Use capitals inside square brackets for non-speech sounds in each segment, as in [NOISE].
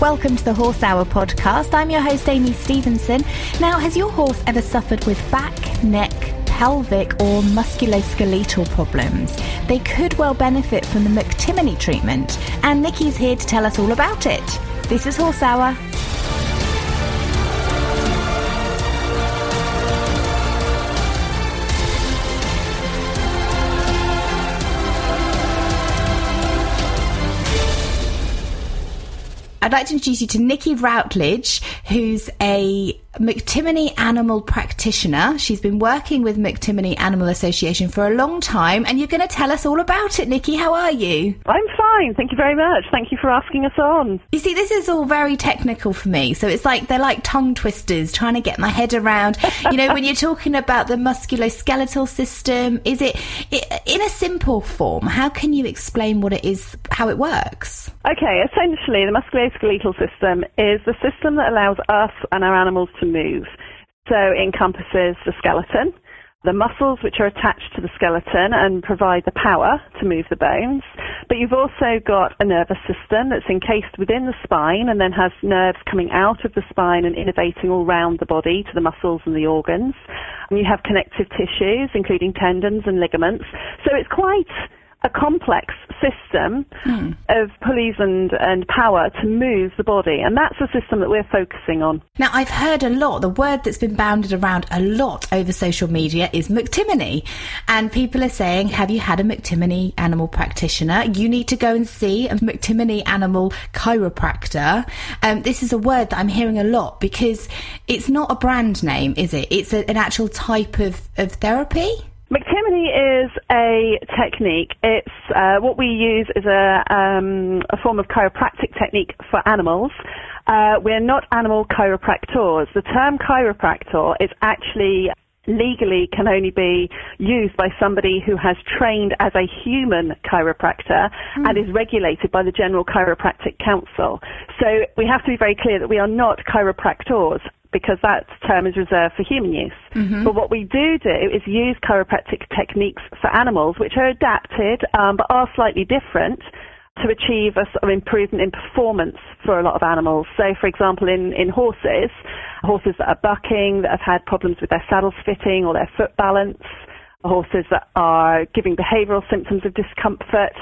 Welcome to the Horse Hour podcast. I'm your host, Amy Stevenson. Now, has your horse ever suffered with back, neck, pelvic, or musculoskeletal problems? They could well benefit from the McTimoney treatment, and Nikki's here to tell us all about it. This is Horse Hour. I'd like to introduce you to Nikki Routledge, who's a McTimoney animal practitioner. She's been working with McTimoney Animal Association for a long time, and you're going to tell us all about it, Nikki. How are you? I'm fine. Thank you very much. Thank you for asking us on. You see, this is all very technical for me. So it's like they're like tongue twisters trying to get my head around. You know, when you're talking about the musculoskeletal system, is it in a simple form? How can you explain what it is, how it works? Okay, essentially, the musculoskeletal system is the system that allows us and our animals to move. So it encompasses the skeleton, the muscles which are attached to the skeleton and provide the power to move the bones. But you've also got a nervous system that's encased within the spine and then has nerves coming out of the spine and innervating all around the body to the muscles and the organs. And you have connective tissues, including tendons and ligaments. So it's quite a complex system hmm. of pulleys and, and power to move the body. And that's the system that we're focusing on. Now, I've heard a lot, the word that's been bounded around a lot over social media is McTimoney. And people are saying, have you had a McTimoney animal practitioner? You need to go and see a McTimoney animal chiropractor. Um, this is a word that I'm hearing a lot because it's not a brand name, is it? It's a, an actual type of, of therapy. McTimoney is a technique. It's uh, what we use is a, um, a form of chiropractic technique for animals. Uh, we're not animal chiropractors. The term chiropractor is actually legally can only be used by somebody who has trained as a human chiropractor mm. and is regulated by the General Chiropractic Council. So we have to be very clear that we are not chiropractors because that term is reserved for human use. Mm-hmm. But what we do do is use chiropractic techniques for animals, which are adapted um, but are slightly different to achieve a sort of improvement in performance for a lot of animals. So, for example, in, in horses, horses that are bucking, that have had problems with their saddles fitting or their foot balance, horses that are giving behavioural symptoms of discomfort,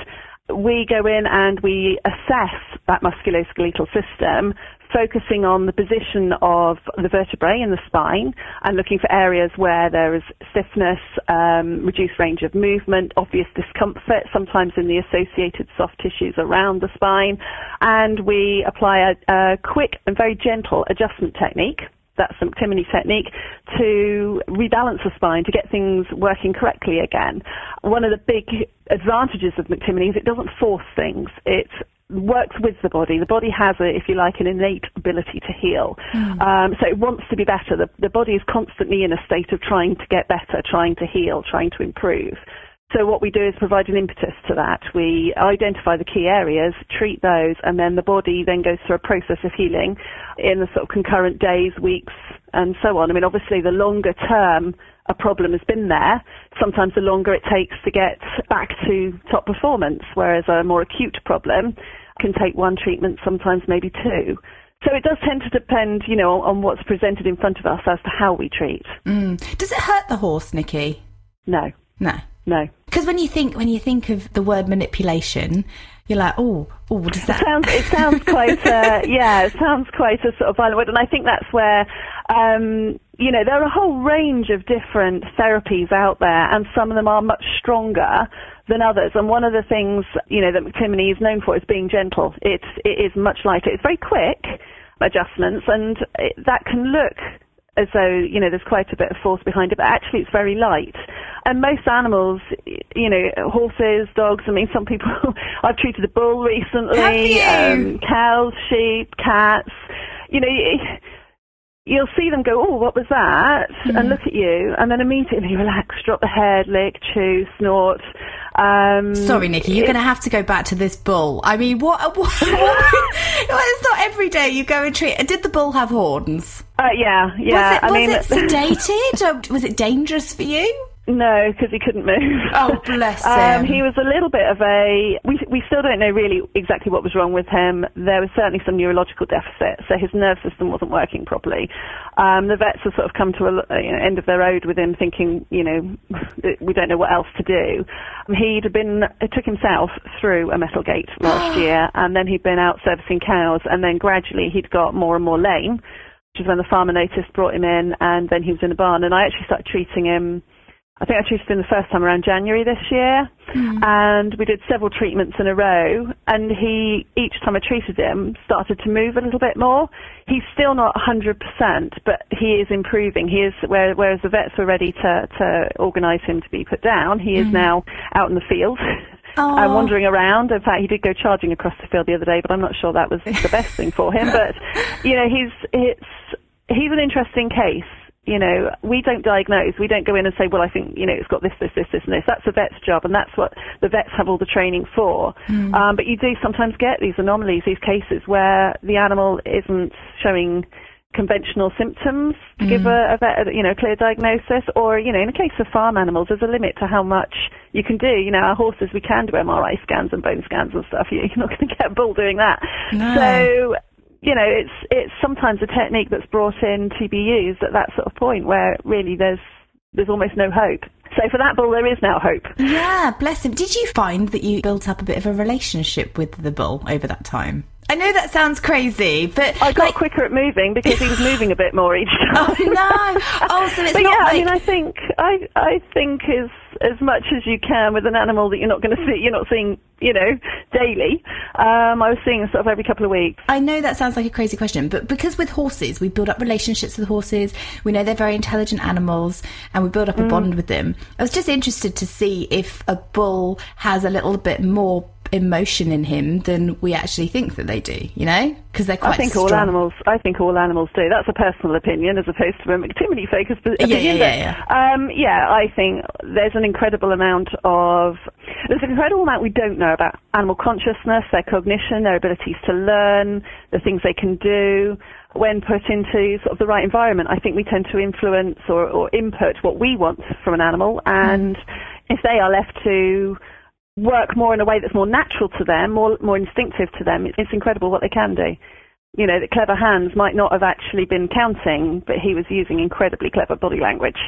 we go in and we assess that musculoskeletal system focusing on the position of the vertebrae in the spine and looking for areas where there is stiffness, um, reduced range of movement, obvious discomfort, sometimes in the associated soft tissues around the spine. And we apply a, a quick and very gentle adjustment technique that's the McTimoney technique to rebalance the spine to get things working correctly again. One of the big advantages of McTimoney is it doesn't force things. It works with the body. The body has, a, if you like, an innate ability to heal. Mm. Um, so it wants to be better. The, the body is constantly in a state of trying to get better, trying to heal, trying to improve. So what we do is provide an impetus to that. We identify the key areas, treat those, and then the body then goes through a process of healing in the sort of concurrent days, weeks, and so on. I mean, obviously, the longer term a problem has been there, sometimes the longer it takes to get back to top performance, whereas a more acute problem can take one treatment, sometimes maybe two. So it does tend to depend, you know, on what's presented in front of us as to how we treat. Mm. Does it hurt the horse, Nikki? No. No. No. Because when you think when you think of the word manipulation, you're like, oh, oh, what does that? It sounds, it sounds [LAUGHS] quite, uh, yeah, it sounds quite a sort of violent word, and I think that's where, um, you know, there are a whole range of different therapies out there, and some of them are much stronger than others. And one of the things, you know, that McTimoney is known for is being gentle. It's, it is much lighter. It's very quick adjustments, and it, that can look as though you know there's quite a bit of force behind it, but actually it's very light. And most animals, you know, horses, dogs. I mean, some people. [LAUGHS] I've treated a bull recently. Um, cows, sheep, cats. You know. You'll see them go, oh, what was that? Mm. And look at you, and then immediately relax, drop the head, lick, chew, snort. Um, Sorry, Nikki, you're going to have to go back to this bull. I mean, [LAUGHS] what? what, what it's not every day you go and treat. Did the bull have horns? Uh, yeah, yeah. Was it, was I mean, it [LAUGHS] sedated? was it dangerous for you? No, because he couldn't move. Oh, [LAUGHS] bless um, him. he was a little bit of a. We we still don't know really exactly what was wrong with him. There was certainly some neurological deficit, so his nerve system wasn't working properly. Um, the vets have sort of come to a you know, end of their road with him, thinking, you know, [LAUGHS] we don't know what else to do. He'd been it took himself through a metal gate [GASPS] last year, and then he'd been out servicing cows, and then gradually he'd got more and more lame. Which is when the farmer noticed, brought him in, and then he was in a barn. And I actually started treating him I think I treated him the first time around January this year, mm. and we did several treatments in a row. And he, each time I treated him, started to move a little bit more. He's still not 100%, but he is improving. He is whereas the vets were ready to to organise him to be put down. He is mm. now out in the field. [LAUGHS] Oh. Uh, wandering around. In fact, he did go charging across the field the other day, but I'm not sure that was the best thing for him. [LAUGHS] But you know, he's it's he's an interesting case you know, we don't diagnose. We don't go in and say, well, I think, you know, it's got this, this, this, this, and this. That's the vet's job, and that's what the vets have all the training for. Mm. Um, but you do sometimes get these anomalies, these cases where the animal isn't showing conventional symptoms to mm. give a, a vet, you know, clear diagnosis, or, you know, in the case of farm animals, there's a limit to how much you can do. You know, our horses, we can do MRI scans and bone scans and stuff. You're not going to get a bull doing that. No. So you know, it's it's sometimes a technique that's brought in to be used at that sort of point where really there's there's almost no hope. So for that bull, there is now hope. Yeah, bless him. Did you find that you built up a bit of a relationship with the bull over that time? I know that sounds crazy, but I got like... quicker at moving because he was [LAUGHS] moving a bit more each time. Oh no! [LAUGHS] Oh, so it's but not yeah, like... I mean, I think I I think as as much as you can with an animal that you're not going to see, you're not seeing, you know, daily. Um, I was seeing sort of every couple of weeks. I know that sounds like a crazy question, but because with horses, we build up relationships with horses. We know they're very intelligent animals, and we build up a mm. bond with them. I was just interested to see if a bull has a little bit more emotion in him than we actually think that they do. You know, because they're quite. I think strong. all animals. I think all animals do. That's a personal opinion as opposed to a McTimoney focused opinion. Yeah, yeah, yeah. yeah. Um, yeah, I think there's an incredible amount of there's an incredible amount we don't know about animal consciousness, their cognition, their abilities to learn, the things they can do when put into sort of the right environment, I think we tend to influence or, or input what we want from an animal, and mm. if they are left to work more in a way that's more natural to them, more more instinctive to them. It's incredible what they can do. You know, the clever Hans might not have actually been counting, but he was using incredibly clever body language.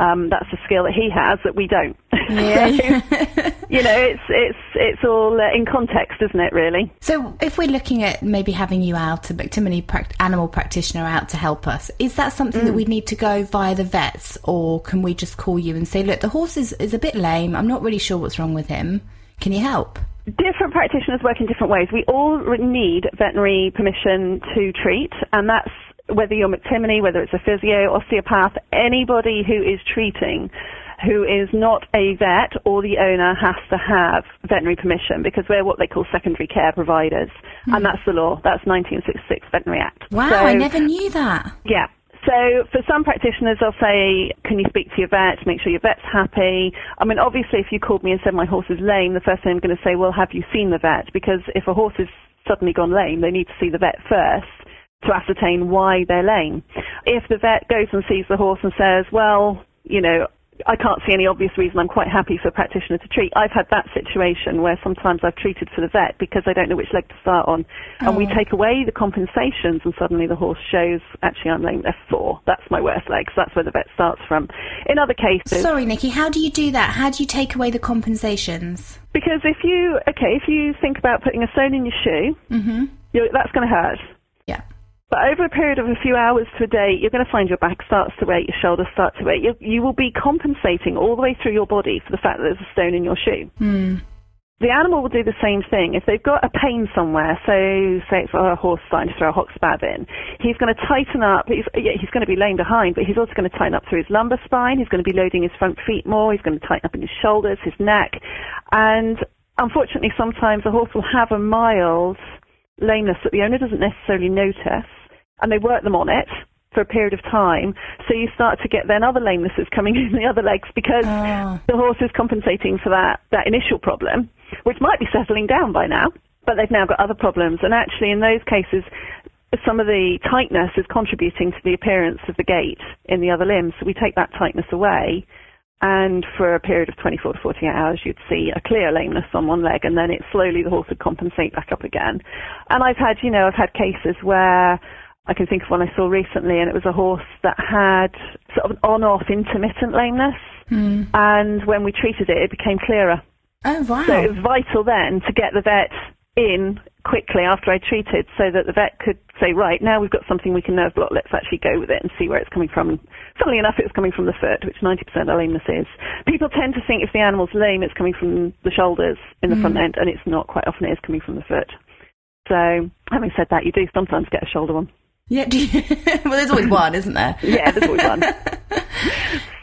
Um, that's a skill that he has that we don't. Yeah. [LAUGHS] so, you know, it's it's it's all uh, in context, isn't it? Really. So, if we're looking at maybe having you out, a McTimoney animal practitioner out to help us, is that something mm. that we need to go via the vets, or can we just call you and say, look, the horse is, is a bit lame. I'm not really sure what's wrong with him. Can you help? Different practitioners work in different ways. We all need veterinary permission to treat, and that's whether you're McTimoney, whether it's a physio, osteopath, anybody who is treating who is not a vet or the owner has to have veterinary permission because we're what they call secondary care providers. Mm. And that's the law. That's 1966 Veterinary Act. Wow, so, I never knew that. Yeah. So for some practitioners, they'll say, can you speak to your vet, make sure your vet's happy? I mean, obviously, if you called me and said my horse is lame, the first thing I'm going to say, well, have you seen the vet? Because if a horse is suddenly gone lame, they need to see the vet first to ascertain why they're lame. If the vet goes and sees the horse and says, well, you know, I can't see any obvious reason. I'm quite happy for a practitioner to treat. I've had that situation where sometimes I've treated for the vet because I don't know which leg to start on, and we take away the compensations, and suddenly the horse shows actually I'm laying F4. That's my worst leg, so that's where the vet starts from. In other cases, Sorry, Nikki, how do you do that? How do you take away the compensations? because if you okay, if you think about putting a stone in your shoe, Mm-hmm. you're, that's going to hurt. Yeah. But over a period of a few hours to a day, you're going to find your back starts to ache, your shoulders start to ache. You, you will be compensating all the way through your body for the fact that there's a stone in your shoe. Hmm. The animal will do the same thing. If they've got a pain somewhere, so say it's a horse starting to throw a hock spavin, he's going to tighten up. He's, yeah, he's going to be laying behind, but he's also going to tighten up through his lumbar spine. He's going to be loading his front feet more. He's going to tighten up in his shoulders, his neck. And unfortunately, sometimes a horse will have a mild lameness that the owner doesn't necessarily notice, and they work them on it for a period of time. So you start to get then other lamenesses coming [LAUGHS] in the other legs because Ah. the horse is compensating for that, that initial problem, which might be settling down by now, but they've now got other problems. And actually, in those cases, some of the tightness is contributing to the appearance of the gait in the other limbs. So we take that tightness away, and for a period of 24 to 48 hours, you'd see a clear lameness on one leg, and then it slowly the horse would compensate back up again. And I've had, you know, I've had cases where I can think of one I saw recently, and it was a horse that had sort of an on-off intermittent lameness, hmm. and when we treated it, it became clearer. Oh, wow. So it was vital then to get the vet in quickly after I treated so that the vet could say, right, now we've got something we can nerve block, let's actually go with it and see where it's coming from. And funnily enough, it was coming from the foot, which 90% of lameness is. People tend to think if the animal's lame, it's coming from the shoulders in the front hmm. end, and it's not quite often it is coming from the foot. So having said that, you do sometimes get a shoulder one. Yeah, do [LAUGHS] you- well, there's always one, isn't there? Yeah, there's always one. [LAUGHS]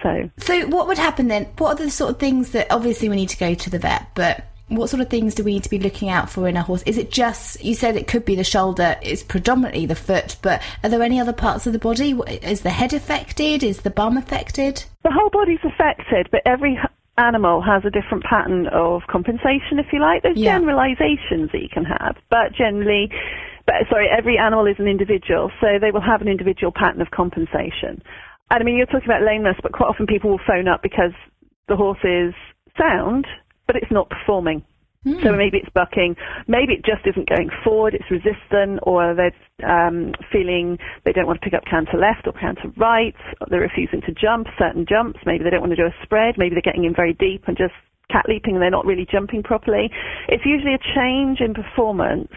So So, what would happen then? What are the sort of things that obviously we need to go to the vet, but what sort of things do we need to be looking out for in a horse? Is it just, you said it could be the shoulder, it's predominantly the foot, but are there any other parts of the body? Is the head affected? Is the bum affected? The whole body's affected, but every animal has a different pattern of compensation, if you like. There's Yeah. generalizations that you can have, but generally, sorry, every animal is an individual, so they will have an individual pattern of compensation. And I mean, you're talking about lameness, but quite often people will phone up because the horse is sound, but it's not performing. So maybe it's bucking, maybe it just isn't going forward, it's resistant, or they're um, feeling they don't want to pick up canter left or canter right, or they're refusing to jump certain jumps, maybe they don't want to do a spread, maybe they're getting in very deep and just cat leaping and they're not really jumping properly. It's usually a change in performance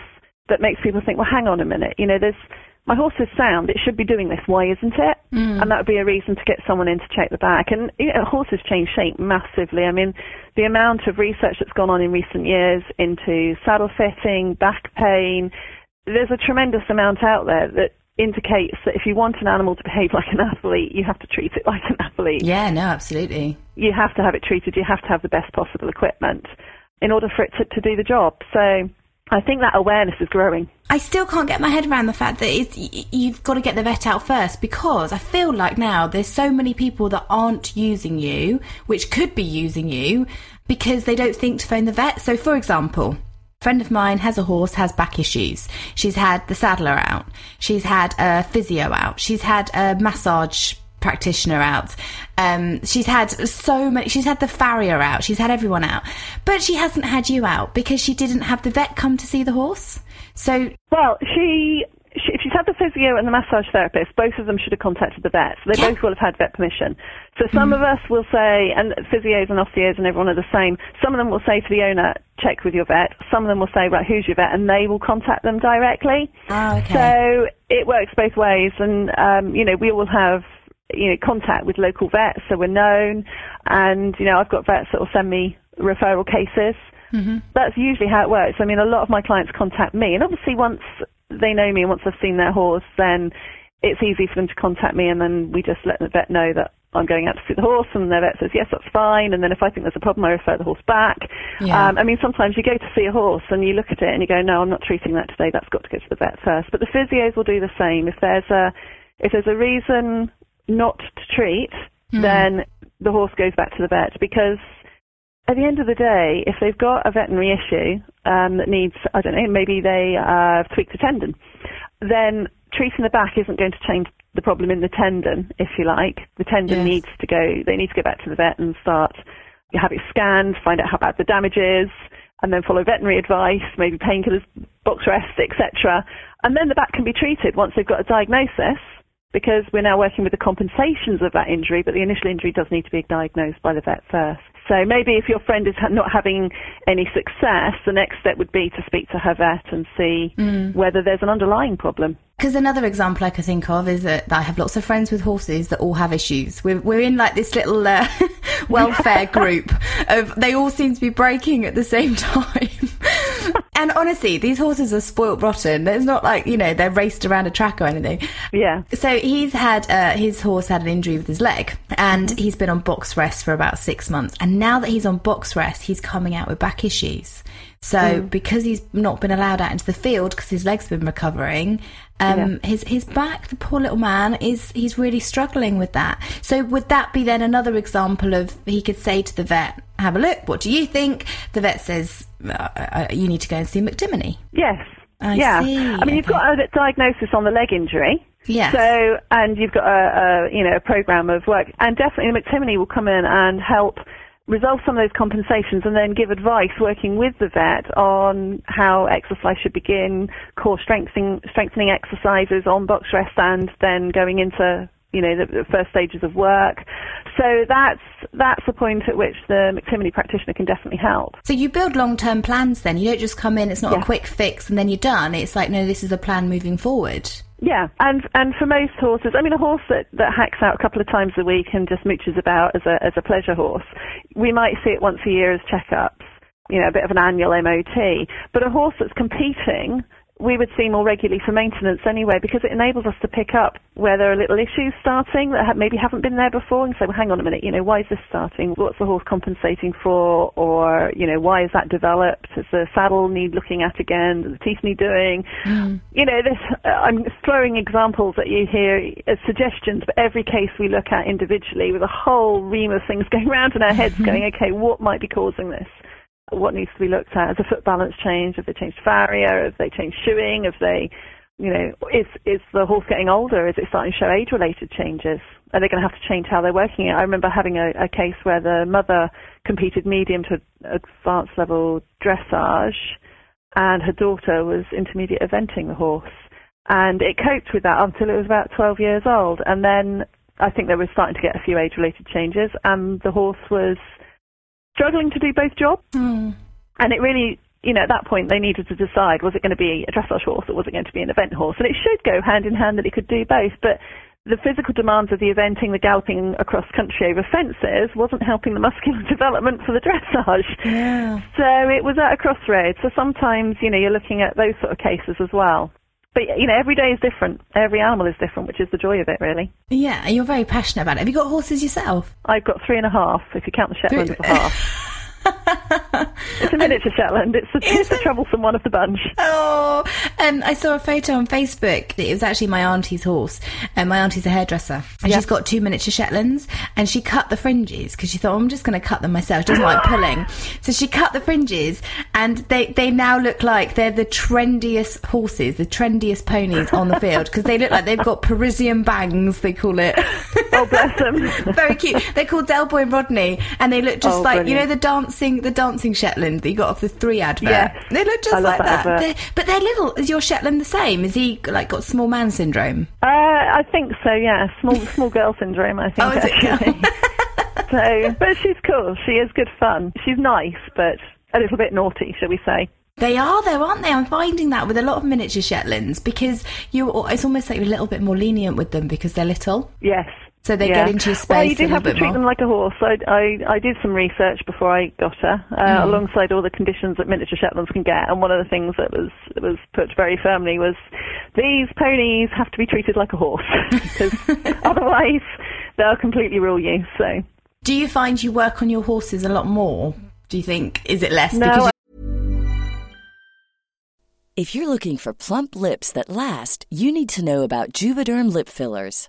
that makes people think, well, hang on a minute, you know, there's my horse is sound. It should be doing this. Why isn't it? Mm. And that would be a reason to get someone in to check the back. And you know, horses change shape massively. I mean, the amount of research that's gone on in recent years into saddle fitting, back pain, there's a tremendous amount out there that indicates that if you want an animal to behave like an athlete, you have to treat it [LAUGHS] like an athlete Yeah, no, absolutely. you have to have it treated, you have to have the best possible equipment in order for it to, to do the job. So I think that awareness is growing. I still can't get my head around the fact that you've got to get the vet out first because I feel like now there's so many people that aren't using you, which could be using you, because they don't think to phone the vet. So, for example, a friend of mine has a horse, has back issues. She's had the saddler out. She's had a physio out. She's had a massage practitioner out. Um, she's had so many. She's had the farrier out. She's had everyone out, but she hasn't had you out because she didn't have the vet come to see the horse. So Well, she, she if she's had the physio and the massage therapist, both of them should have contacted the vet. So they Yeah. both will have had vet permission. So some of us will say, and physios and osteos and everyone are the same. Some of them will say to the owner, check with your vet. Some of them will say, right, who's your vet, and they will contact them directly. Oh, okay. So it works both ways, and um, you know we all have you know contact with local vets, so we're known, and you know I've got vets that will send me referral cases. Mm-hmm. That's usually how it works. I mean, a lot of my clients contact me, and obviously once they know me and once I've seen their horse, then it's easy for them to contact me, and then we just let the vet know that I'm going out to see the horse, and their vet says yes, that's fine. And then if I think there's a problem, I refer the horse back. Yeah. Um, I mean, sometimes you go to see a horse and you look at it and you go, no, I'm not treating that today. That's got to go to the vet first. But the physios will do the same. If there's a if there's a reason not to treat, then the horse goes back to the vet because at the end of the day, if they've got a veterinary issue um, that needs, I don't know, maybe they uh, tweaked a tendon, then treating the back isn't going to change the problem in the tendon, if you like. The tendon Yes. needs to go, they need to go back to the vet and start, you have it scanned, find out how bad the damage is, and then follow veterinary advice, maybe painkillers, box rest, etc. And then the back can be treated once they've got a diagnosis, because we're now working with the compensations of that injury, but the initial injury does need to be diagnosed by the vet first. So maybe if your friend is not having any success, the next step would be to speak to her vet and see whether there's an underlying problem. Because another example I could think of is that I have lots of friends with horses that all have issues. We're, we're in like this little uh, [LAUGHS] welfare [LAUGHS] group of they all seem to be breaking at the same [LAUGHS] time. And honestly, these horses are spoilt rotten. It's not like you know they're raced around a track or anything. Yeah. So he's had uh, his horse had an injury with his leg, and he's been on box rest for about six months. And now that he's on box rest, he's coming out with back issues. So because he's not been allowed out into the field because his leg's been recovering, um, his his back, the poor little man, is he's really struggling with that. So would that be then another example of he could say to the vet, "Have a look. What do you think?" The vet says, uh, uh, "You need to go and see McTimoney." Yes. I yeah. see, I mean, you've got a diagnosis on the leg injury. Yes. So, and you've got a, a you know a program of work, and definitely McTimoney will come in and help resolve some of those compensations, and then give advice working with the vet on how exercise should begin, core strengthening strengthening exercises on box rest, and then going into you know the, the first stages of work. So that's that's the point at which the McTimoney practitioner can definitely help. So you build long term plans then. You don't just come in, it's not a quick fix and then you're done. It's like, no, this is a plan moving forward. Yeah, and and for most horses, I mean, a horse that, that hacks out a couple of times a week and just mooches about as a as a pleasure horse, we might see it once a year as checkups, you know, a bit of an annual MOT. But a horse that's competing, we would see more regularly for maintenance anyway, because it enables us to pick up where there are little issues starting that ha- maybe haven't been there before, and say, well, hang on a minute, you know, why is this starting? What's the horse compensating for? Or you know, why is that developed? Does the saddle need looking at again? Does the teeth need doing? you know, this, uh, I'm throwing examples at you here as suggestions, but every case we look at individually with a whole ream of things [LAUGHS] going round in our heads [LAUGHS] going, okay, what might be causing this? What needs to be looked at? Has the foot balance changed? Have they changed farrier? Have they changed shoeing? Have they, you know, is, is the horse getting older? Is it starting to show age-related changes? Are they going to have to change how they're working it? I remember having a, a case where the mother competed medium to advanced level dressage and her daughter was intermediate eventing the horse. And it coped with that until it was about 12 years old. And then I think they were starting to get a few age related changes, and the horse was struggling to do both jobs. Hmm. And it really, you know, at that point they needed to decide was it going to be a dressage horse or was it going to be an event horse? And it should go hand in hand that it could do both. But the physical demands of the eventing, the galloping across country over fences, wasn't helping the muscular [LAUGHS] development for the dressage. Yeah. So it was at a crossroads. So sometimes, you know, you're looking at those sort of cases as well. But, you know, every day is different. Every animal is different, which is the joy of it, really. Yeah, you're very passionate about it. Have you got horses yourself? I've got three and a half, if you count the Shetland as a half. [LAUGHS] it's a miniature Shetland. It's the, it's the troublesome one of the bunch. Oh, and I saw a photo on Facebook. That it was actually my auntie's horse, and my auntie's a hairdresser, and Yeah. she's got two miniature Shetlands, and she cut the fringes because she thought, oh, I'm just going to cut them myself. She doesn't like pulling, so she cut the fringes, and they they now look like they're the trendiest horses, the trendiest ponies on the field because they look like they've got Parisian bangs. They call it. [LAUGHS] Oh, bless them. [LAUGHS] Very cute. They're called Delboy and Rodney, and they look just Oh, like you know the dancing, the dancing Shetland that you got off the three advert. Yes. They look just like that that. They're- but they're little. Your Shetland the same? Is he like got small man syndrome? Uh, I think so, yeah. Small [LAUGHS] small girl syndrome, I think, Oh, is it? actually. [LAUGHS] so, but she's cool. She is good fun. She's nice, but a little bit naughty, shall we say. They are though, aren't they? I'm finding that with a lot of miniature Shetlands because you. It's almost like you're a little bit more lenient with them because they're little. Yes. So they yeah. get into your space. Well, you space do a have to treat more. them like a horse. I, I, I did some research before I got her, uh, Mm. alongside all the conditions that miniature Shetlands can get. And one of the things that was that was put very firmly was these ponies have to be treated like a horse [LAUGHS] because [LAUGHS] otherwise they'll completely rule you. So Do you find you work on your horses a lot more? Do you think is it less No, because I- If you're looking for plump lips that last, you need to know about Juvederm lip fillers.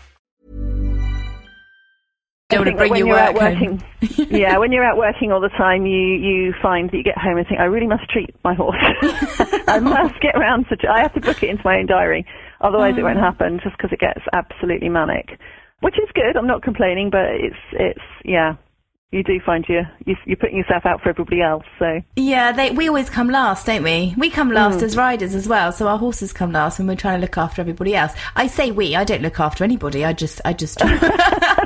Don't think bring when your you're out work working, [LAUGHS] yeah, when you're out working all the time, you you find that you get home and think, I really must treat my horse. [LAUGHS] I must get around to. I have to book it into my own diary, otherwise it won't Mm. happen. Just because it gets absolutely manic, which is good. I'm not complaining, but it's it's yeah. You do find you, you you're putting yourself out for everybody else. So Yeah, they, we always come last, don't we? We come last as riders as well, so our horses come last when we're trying to look after everybody else. I say we, I don't look after anybody. I just, I just, [LAUGHS]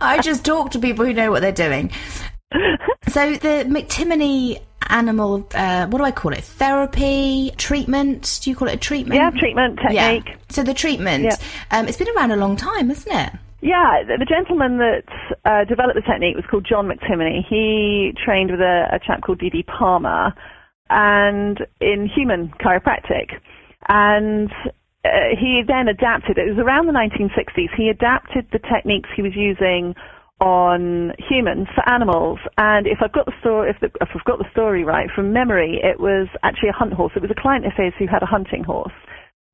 I just talk to people who know what they're doing. So the McTimoney animal, uh, what do I call it? Therapy, treatment? Do you call it a treatment? yeah, treatment technique. Yeah. So the treatment, Yeah. um, it's been around a long time, isn't it? Yeah, the, the gentleman that uh, developed the technique was called John McTimoney. He trained with a, a chap called D.D. Palmer, and in human chiropractic, and uh, he then adapted. It was around the 1960s. He adapted the techniques he was using on humans for animals. And if I've got the story, if, the, if I've got the story right from memory, it was actually a hunt horse. It was a client of his who had a hunting horse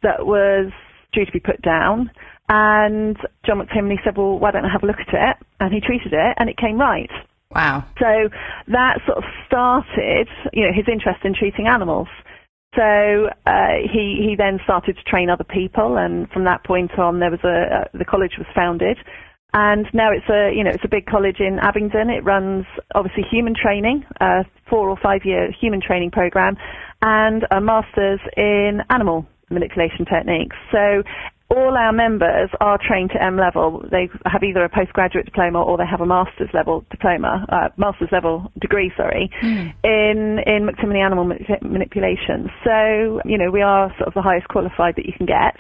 that was due to be put down. And John McTimoney said, well, why don't I have a look at it? And he treated it and it came right. Wow. So that sort of started, you know, his interest in treating animals. So uh, he he then started to train other people, and from that point on, there was a uh, the college was founded, and now it's a you know it's a big college in Abingdon. It runs obviously human training, a four or five year human training program, and a masters in animal manipulation techniques. So all our members are trained to M level. They have either a postgraduate diploma or they have a master's level diploma, uh, master's level degree, sorry, in in McTimoney animal manip- manipulation. So you know we are sort of the highest qualified that you can get,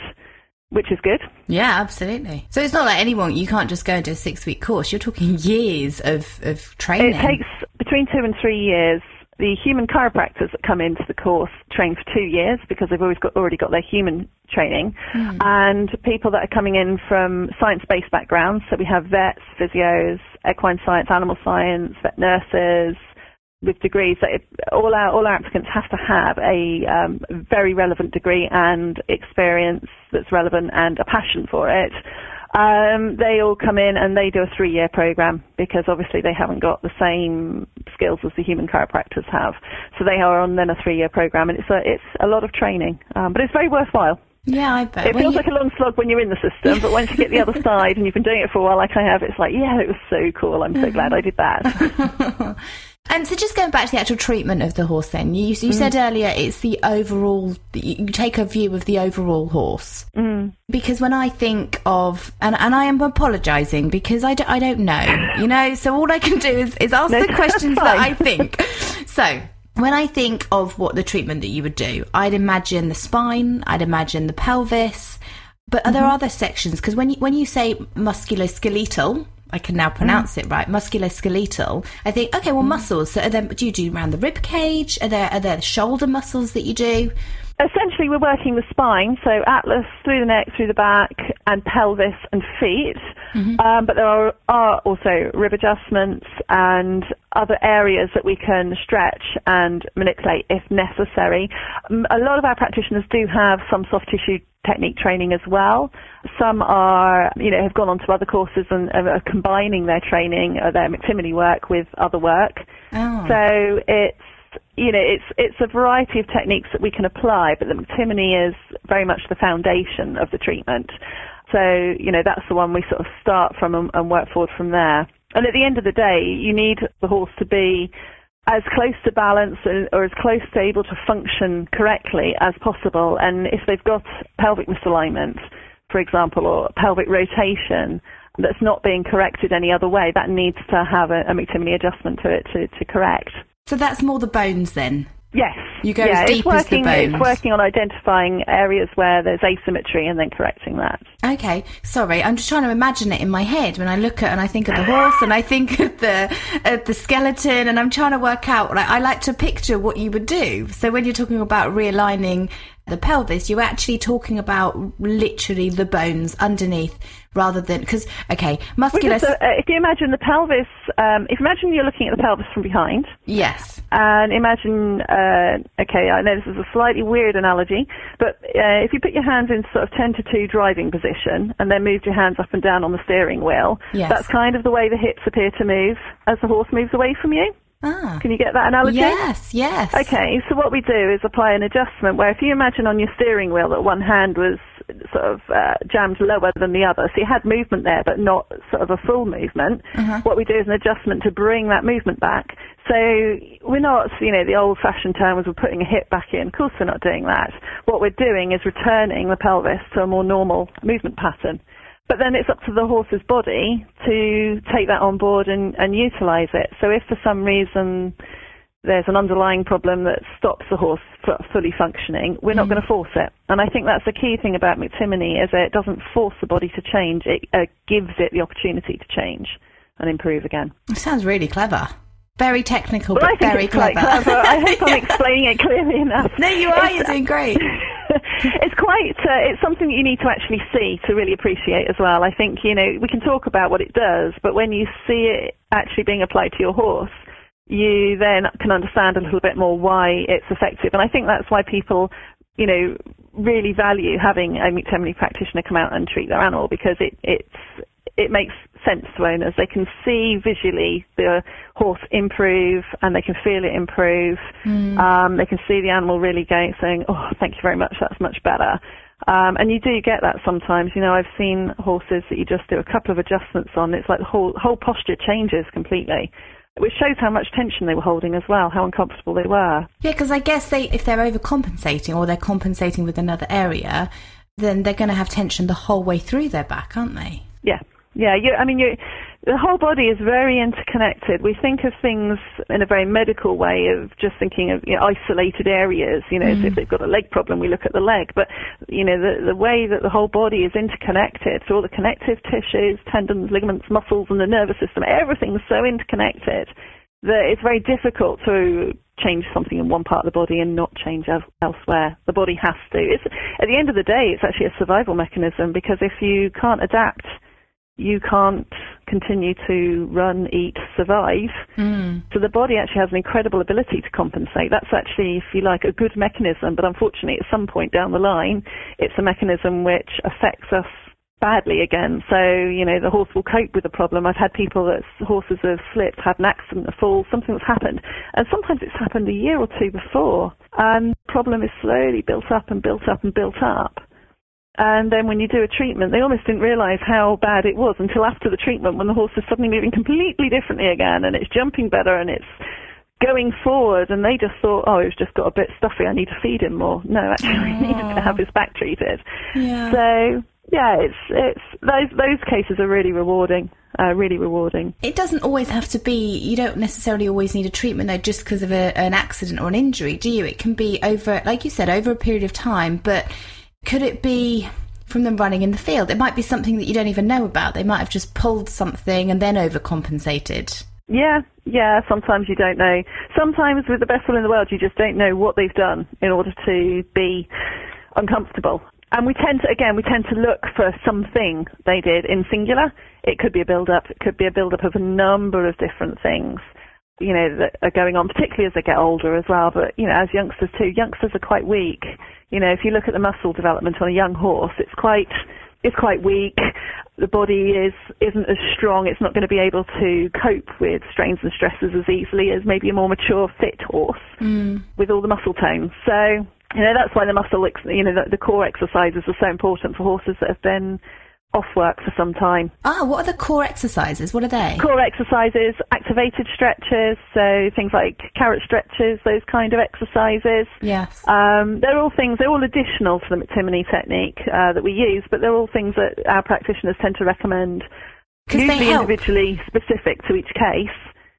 which is good. Yeah, absolutely. So it's not like anyone, you can't just go into a six week course. You're talking years of, of training. It takes between two and three years. The human chiropractors that come into the course train for two years because they've always got, already got their human training. And people that are coming in from science-based backgrounds, so we have vets, physios, equine science, animal science, vet nurses, with degrees. It, all our all our applicants have to have a um, very relevant degree and experience that's relevant and a passion for it. Um, they all come in and they do a three-year program because obviously they haven't got the same skills as the human chiropractors have. So they are on then a three-year program, and it's a it's a lot of training, um, but it's very worthwhile. yeah, I bet. It Well, feels you- like a long slog when you're in the system, but once you get the other [LAUGHS] side and you've been doing it for a while, like I have, it's like, yeah, it was so cool. I'm so glad I did that. [LAUGHS] And so, just going back to the actual treatment of the horse, then you, you mm. said earlier it's the overall. You take a view of the overall horse mm. because when I think of and and I am apologising because I, do, I don't know, you know. So all I can do is, is ask no, the questions that I [LAUGHS] think. So when I think of what the treatment that you would do, I'd imagine the spine, I'd imagine the pelvis, but are mm-hmm. there other sections? Because when you, when you say musculoskeletal, I can now pronounce mm. it right, musculoskeletal. I think, okay, well, mm. muscles. So, there, do you do around the rib cage? Are there are there shoulder muscles that you do? Essentially, we're working the spine, so atlas through the neck, through the back, and pelvis and feet. Mm-hmm. Um, but there are, are also rib adjustments and other areas that we can stretch and manipulate if necessary. A lot of our practitioners do have some soft tissue technique training as well. Some are, you know, have gone on to other courses and are combining their training, or uh, their McTimoney work with other work. Oh. So it's you know, it's it's a variety of techniques that we can apply, but the McTimoney is very much the foundation of the treatment. So, you know, that's the one we sort of start from and, and work forward from there. And at the end of the day, you need the horse to be as close to balance or as close to able to function correctly as possible. And if they've got pelvic misalignment, for example, or pelvic rotation that's not being corrected any other way, that needs to have a, a McTimoney adjustment to it to, to correct. So that's more the bones then? Yes. You go yeah, as deep working, as the bones. It's working on identifying areas where there's asymmetry and then correcting that. Okay. Sorry, I'm just trying to imagine it in my head when I look at and I think of the horse and I think of the of the skeleton and I'm trying to work out. Like, I like to picture what you would do. So when you're talking about realigning the pelvis, you're actually talking about literally the bones underneath rather than because okay, muscular. So, uh, if you imagine the pelvis, um, if you imagine you're looking at the pelvis from behind. Yes. And imagine, uh, okay, I know this is a slightly weird analogy, but uh, if you put your hands in sort of 10 to 2 driving position and then moved your hands up and down on the steering wheel, yes. that's kind of the way the hips appear to move as the horse moves away from you. Ah. Can you get that analogy? Yes, yes. Okay, so what we do is apply an adjustment where if you imagine on your steering wheel that one hand was sort of uh, jammed lower than the other, so you had movement there but not sort of a full movement, uh-huh. what we do is an adjustment to bring that movement back. So we're not, you know, the old-fashioned term was we're putting a hip back in. Of course we're not doing that. What we're doing is returning the pelvis to a more normal movement pattern. But then it's up to the horse's body to take that on board and, and utilize it. So if for some reason there's an underlying problem that stops the horse fully functioning, we're not mm. going to force it. And I think that's the key thing about McTimoney is that it doesn't force the body to change. It uh, gives it the opportunity to change and improve again. It sounds really clever. Very technical, well, but very clever. clever. I hope [LAUGHS] I'm explaining it clearly enough. No, you are. You're doing great. [LAUGHS] [LAUGHS] it's quite. Uh, it's something that you need to actually see to really appreciate as well. I think you know we can talk about what it does, but when you see it actually being applied to your horse, you then can understand a little bit more why it's effective. And I think that's why people, you know, really value having a McTimoney practitioner come out and treat their animal because it it's it makes sense to owners. They can see visually the horse improve and they can feel it improve. Mm. Um, they can see the animal really going, saying, "Oh, thank you very much. That's much better." Um, and you do get that sometimes. You know, I've seen horses that you just do a couple of adjustments on. It's like the whole whole posture changes completely which shows how much tension they were holding as well, how uncomfortable they were. Yeah, because I guess they, if they're overcompensating or they're compensating with another area, then they're going to have tension the whole way through their back, aren't they? Yeah, yeah, you, I mean, you, the whole body is very interconnected. We think of things in a very medical way of just thinking of you know, isolated areas. You know, mm. so if they've got a leg problem, we look at the leg. But you know, the the way that the whole body is interconnected, so all the connective tissues, tendons, ligaments, muscles, and the nervous system, everything's so interconnected that it's very difficult to change something in one part of the body and not change elsewhere. The body has to. It's, at the end of the day, it's actually a survival mechanism because if you can't adapt you can't continue to run, eat, survive. Mm. So the body actually has an incredible ability to compensate. That's actually, if you like, a good mechanism. But unfortunately, at some point down the line, it's a mechanism which affects us badly again. So, you know, the horse will cope with the problem. I've had people that horses have slipped, had an accident, a fall, something that's happened. And sometimes it's happened a year or two before. And the problem is slowly built up and built up and built up. And then when you do a treatment, they almost didn't realise how bad it was until after the treatment when the horse is suddenly moving completely differently again and it's jumping better and it's going forward, and they just thought, oh, he's just got a bit stuffy. I need to feed him more. No, actually, [LAUGHS] he needed to have his back treated. Yeah. So yeah, it's it's those those cases are really rewarding. Uh, really rewarding. It doesn't always have to be, you don't necessarily always need a treatment though just because of a, an accident or an injury, do you? It can be over, like you said, over a period of time, but could it be from them running in the field? It might be something that you don't even know about. They might have just pulled something and then overcompensated. Yeah, yeah, sometimes you don't know. Sometimes with the best will in the world, you just don't know what they've done in order to be uncomfortable. And we tend to, again, we tend to look for something they did in singular. It could be a build-up. It could be a build-up of a number of different things, you know, that are going on, particularly as they get older as well. But, you know, as youngsters too, youngsters are quite weak. You know, if you look at the muscle development on a young horse, it's quite, it's quite weak. The body is, isn't as strong. It's not going to be able to cope with strains and stresses as easily as maybe a more mature, fit horse Mm. with all the muscle tones. So, you know, that's why the muscle, ex- you know, the, the core exercises are so important for horses that have been off work for some time. Ah, what are the core exercises? What are they? Core exercises, activated stretches, so things like carrot stretches, those kind of exercises. Yes. Um, they're all things, they're all additional to the McTimoney technique uh, that we use, but they're all things that our practitioners tend to recommend, usually individually specific to each case,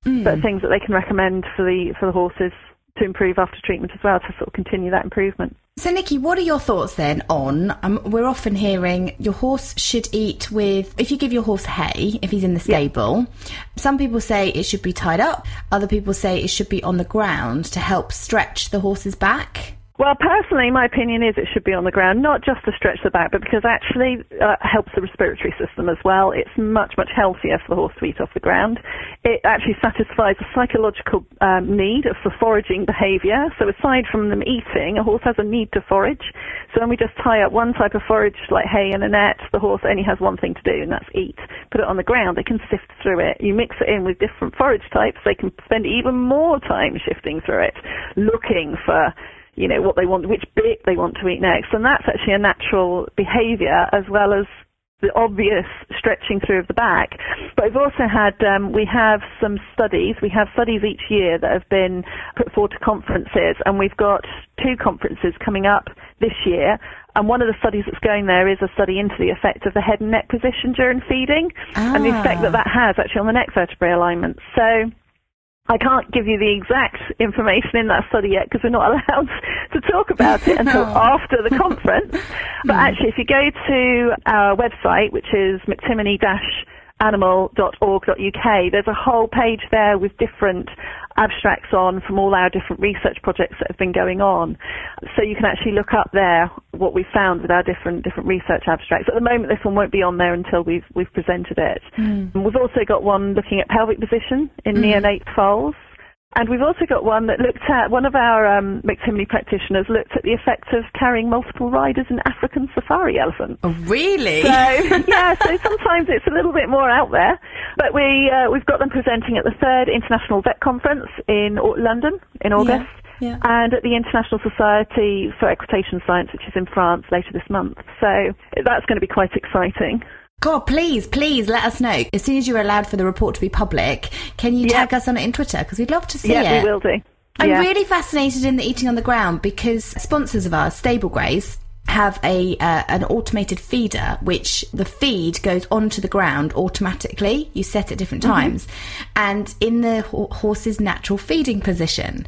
Mm. but things that they can recommend for the for the horses to improve after treatment as well to sort of continue that improvement. So, Nikki, what are your thoughts then on? Um, we're often hearing your horse should eat with, if you give your horse hay, if he's in the stable, some people say it should be tied up, other people say it should be on the ground to help stretch the horse's back. Well, personally, my opinion is it should be on the ground, not just to stretch the back, but because actually uh, helps the respiratory system as well. It's much, much healthier for the horse to eat off the ground. It actually satisfies a psychological um, need of for foraging behaviour. So aside from them eating, a horse has a need to forage. So when we just tie up one type of forage, like hay in a net, the horse only has one thing to do, and that's eat. Put it on the ground, they can sift through it. You mix it in with different forage types, they can spend even more time shifting through it, looking for you know, what they want, which bit they want to eat next. And that's actually a natural behavior as well as the obvious stretching through of the back. But we've also had, um, we have some studies, we have studies each year that have been put forward to conferences and we've got two conferences coming up this year. And one of the studies that's going there is a study into the effect of the head and neck position during feeding and the effect that that has actually on the neck vertebrae alignment. So I can't give you the exact information in that study yet because we're not [LAUGHS] allowed to talk about it until [LAUGHS] oh. after the conference. [LAUGHS] But hmm. actually, if you go to our website, which is mctimoney-animal.org.uk, there's a whole page there with different abstracts on from all our different research projects that have been going on. So you can actually look up there what we've found with our different different research abstracts. At the moment, this one won't be on there until we've we've presented it. Hmm. And We've also got one looking at pelvic position in hmm. neonate foals. And we've also got one that looked at, one of our um, McTimoney practitioners looked at the effect of carrying multiple riders in African safari elephants. Oh, really? So [LAUGHS] yeah, so sometimes it's a little bit more out there, but we uh, we've got them presenting at the third International Vet Conference in London in August, yeah. and at the International Society for Equitation Science, which is in France later this month. So that's going to be quite exciting. God, please, please let us know. As soon as you're allowed for the report to be public, can you Yeah. tag us on it in Twitter? Because we'd love to see yeah, it. we will do. I'm yeah. really fascinated in the eating on the ground because sponsors of ours, Stable Graze, have a uh, an automated feeder which the feed goes onto the ground automatically. You set at different Mm-hmm. times, and in the ho- horse's natural feeding position.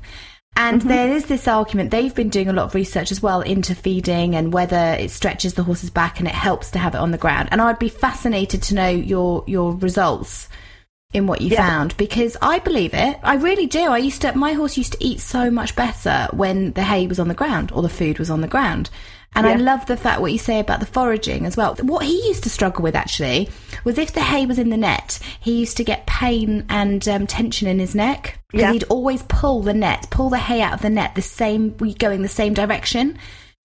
And Mm-hmm. there is this argument. They've been doing a lot of research as well into feeding and whether it stretches the horse's back and it helps to have it on the ground. And I'd be fascinated to know your your results in what you Yeah. found because I believe it. I really do. I used to, my horse used to eat so much better when the hay was on the ground or the food was on the ground. And I love the fact what you say about the foraging as well. What he used to struggle with actually was if the hay was in the net, he used to get pain and um, tension in his neck because Yeah. he'd always pull the net, pull the hay out of the net the same, we going the same direction.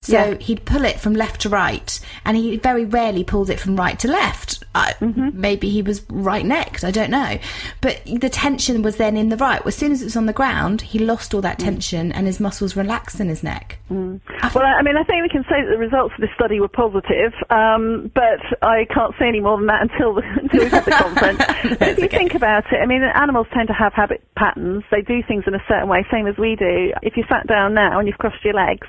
So Yeah. he'd pull it from left to right, and he very rarely pulled it from right to left. I, Mm-hmm. Maybe he was right necked, I don't know. But the tension was then in the right. As soon as it was on the ground, he lost all Mm. that tension and his muscles relaxed in his neck. Well, I mean, I think we can say that the results of this study were positive, um, but I can't say any more than that until the, [LAUGHS] until we have the conference. [LAUGHS] But if you think about it, I mean, animals tend to have habit patterns. They do things in a certain way, same as we do. If you sat down now and you've crossed your legs,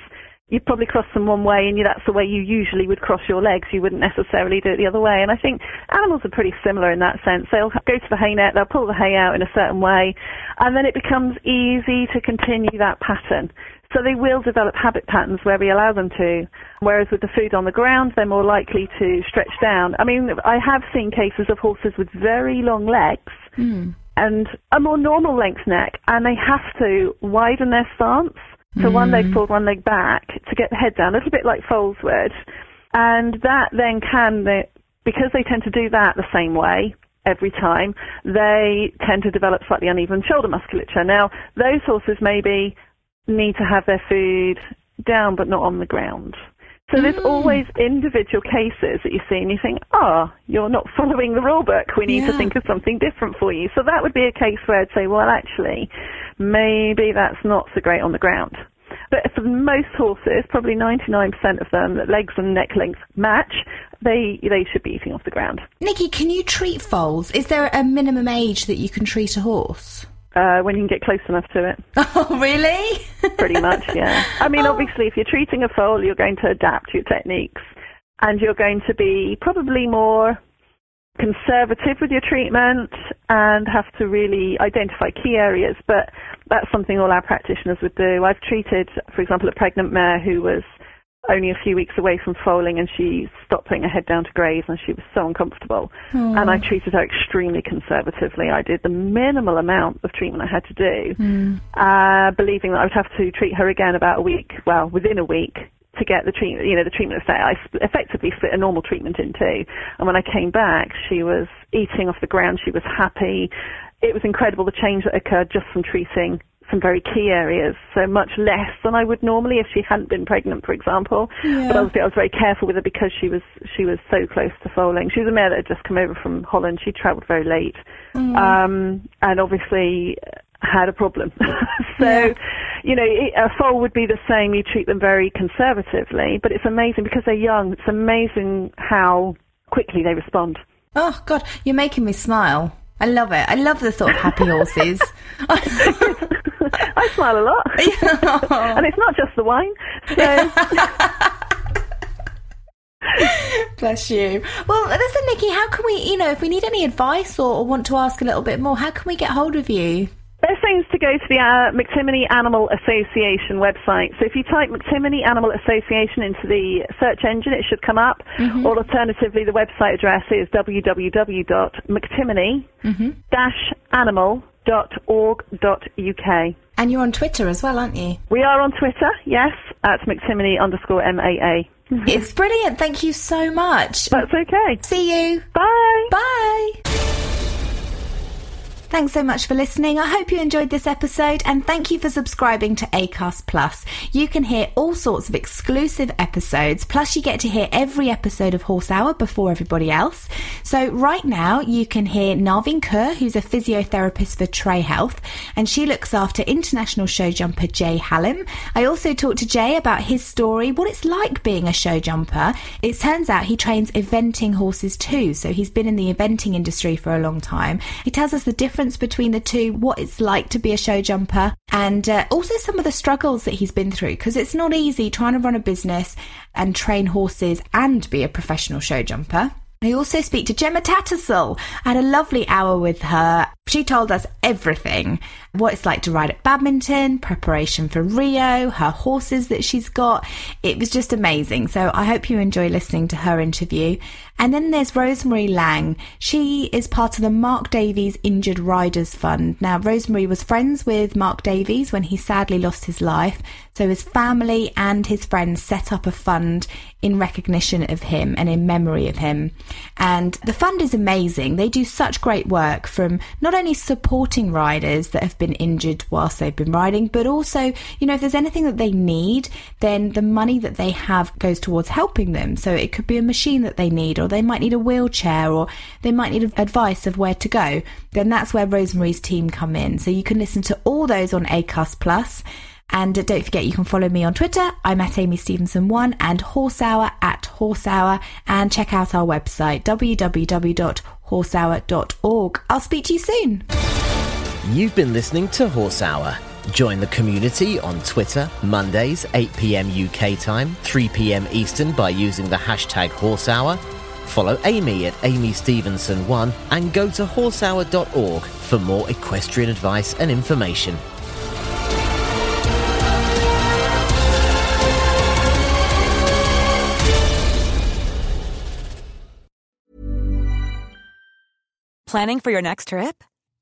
you'd probably cross them one way, and you, that's the way you usually would cross your legs. You wouldn't necessarily do it the other way. And I think animals are pretty similar in that sense. They'll go to the hay net, they'll pull the hay out in a certain way, and then it becomes easy to continue that pattern. So they will develop habit patterns where we allow them to. Whereas with the food on the ground, they're more likely to stretch down. I mean, I have seen cases of horses with very long legs hmm. and a more normal length neck, and they have to widen their stance. So one leg hmm. forward, one leg back to get the head down, a little bit like foals would. And that then can, because they tend to do that the same way every time, they tend to develop slightly uneven shoulder musculature. Now, those horses maybe need to have their food down but not on the ground. So there's hmm. always individual cases that you see and you think, oh, you're not [LAUGHS] following the rule book. We need to think of something different for you. So that would be a case where I'd say, well, actually, maybe that's not so great on the ground. But for most horses, probably 99% of them, that legs and neck length match, they they should be eating off the ground. Nikki, can you treat foals? Is there a minimum age that you can treat a horse? Uh, when you can get close enough to it, [LAUGHS] Oh, really? [LAUGHS] pretty much, yeah. I mean, obviously, if you're treating a foal, you're going to adapt your techniques, and you're going to be probably more conservative with your treatment and have to really identify key areas. But that's something all our practitioners would do. I've treated, for example, a pregnant mare who was only a few weeks away from foaling and she stopped putting her head down to graze and she was so uncomfortable. And I treated her extremely conservatively. I did the minimal amount of treatment I had to do, uh, believing that I would have to treat her again about a week, well, within a week to get the treatment, you know, the treatment effect. I effectively split a normal treatment in two. And when I came back, she was eating off the ground. She was happy. It was incredible the change that occurred just from treating some very key areas, so much less than I would normally if she hadn't been pregnant, for example. Yeah. But obviously, I was very careful with her because she was she was so close to foaling. She was a mare that had just come over from Holland. She travelled very late, um, and obviously had a problem. [LAUGHS] so, you know, a foal would be the same. You treat them very conservatively, but it's amazing because they're young. It's amazing how quickly they respond. Oh, God, you're making me smile. I love it. I love the thought of happy horses. [LAUGHS] [LAUGHS] I smile a lot, and it's not just the wine. So. Bless you. Well, listen, Nikki, how can we, you know, if we need any advice or, or want to ask a little bit more, how can we get hold of you? Best thing is to go to the uh, McTimoney Animal Association website. So if you type McTimoney Animal Association into the search engine, it should come up. Mm-hmm. Or alternatively, the website address is mm-hmm. www.mctimoney-animal.org.uk. And you're on Twitter as well, aren't you? We are on Twitter, yes, at McTimoney underscore MAA. Mm-hmm. It's brilliant. Thank you so much. That's okay. See you. Bye. Bye. Thanks so much for listening. I hope you enjoyed this episode and thank you for subscribing to Acast Plus. You can hear all sorts of exclusive episodes, plus you get to hear every episode of Horse Hour before everybody else. So right now you can hear Narvin Kerr, who's a physiotherapist for Trey Health, and she looks after international show jumper Jay Halim. I also talked to Jay about his story, what it's like being a show jumper. It turns out he trains eventing horses too, so he's been in the eventing industry for a long time. He tells us the difference between the two, what it's like to be a show jumper, and uh, also some of the struggles that he's been through because it's not easy trying to run a business and train horses and be a professional show jumper. I also speak to Gemma Tattersall. I had a lovely hour with her. She told us everything what it's like to ride at badminton, preparation for Rio, her horses that she's got. It was just amazing. So I hope you enjoy listening to her interview. And then there's Rosemary Lang. She is part of the Mark Davies Injured Riders Fund. Now, Rosemary was friends with Mark Davies when he sadly lost his life. So his family and his friends set up a fund in recognition of him and in memory of him. And the fund is amazing. They do such great work from not only supporting riders that have been injured whilst they've been riding, but also, you know, if there's anything that they need, then the money that they have goes towards helping them. So it could be a machine that they need, or they might need a wheelchair, or they might need advice of where to go. Then that's where Rosemary's team come in. So you can listen to all those on Acast Plus. And don't forget, you can follow me on Twitter. I'm at Amy Stevenson1 and Horse Hour at Horse Hour. And check out our website, www.horsehour.org. I'll speak to you soon. You've been listening to Horse Hour. Join the community on Twitter, Mondays, 8 pm UK time, 3 pm Eastern by using the hashtag Horse Hour. Follow Amy at Amy Stevenson1 and go to horsehour.org for more equestrian advice and information. Planning for your next trip?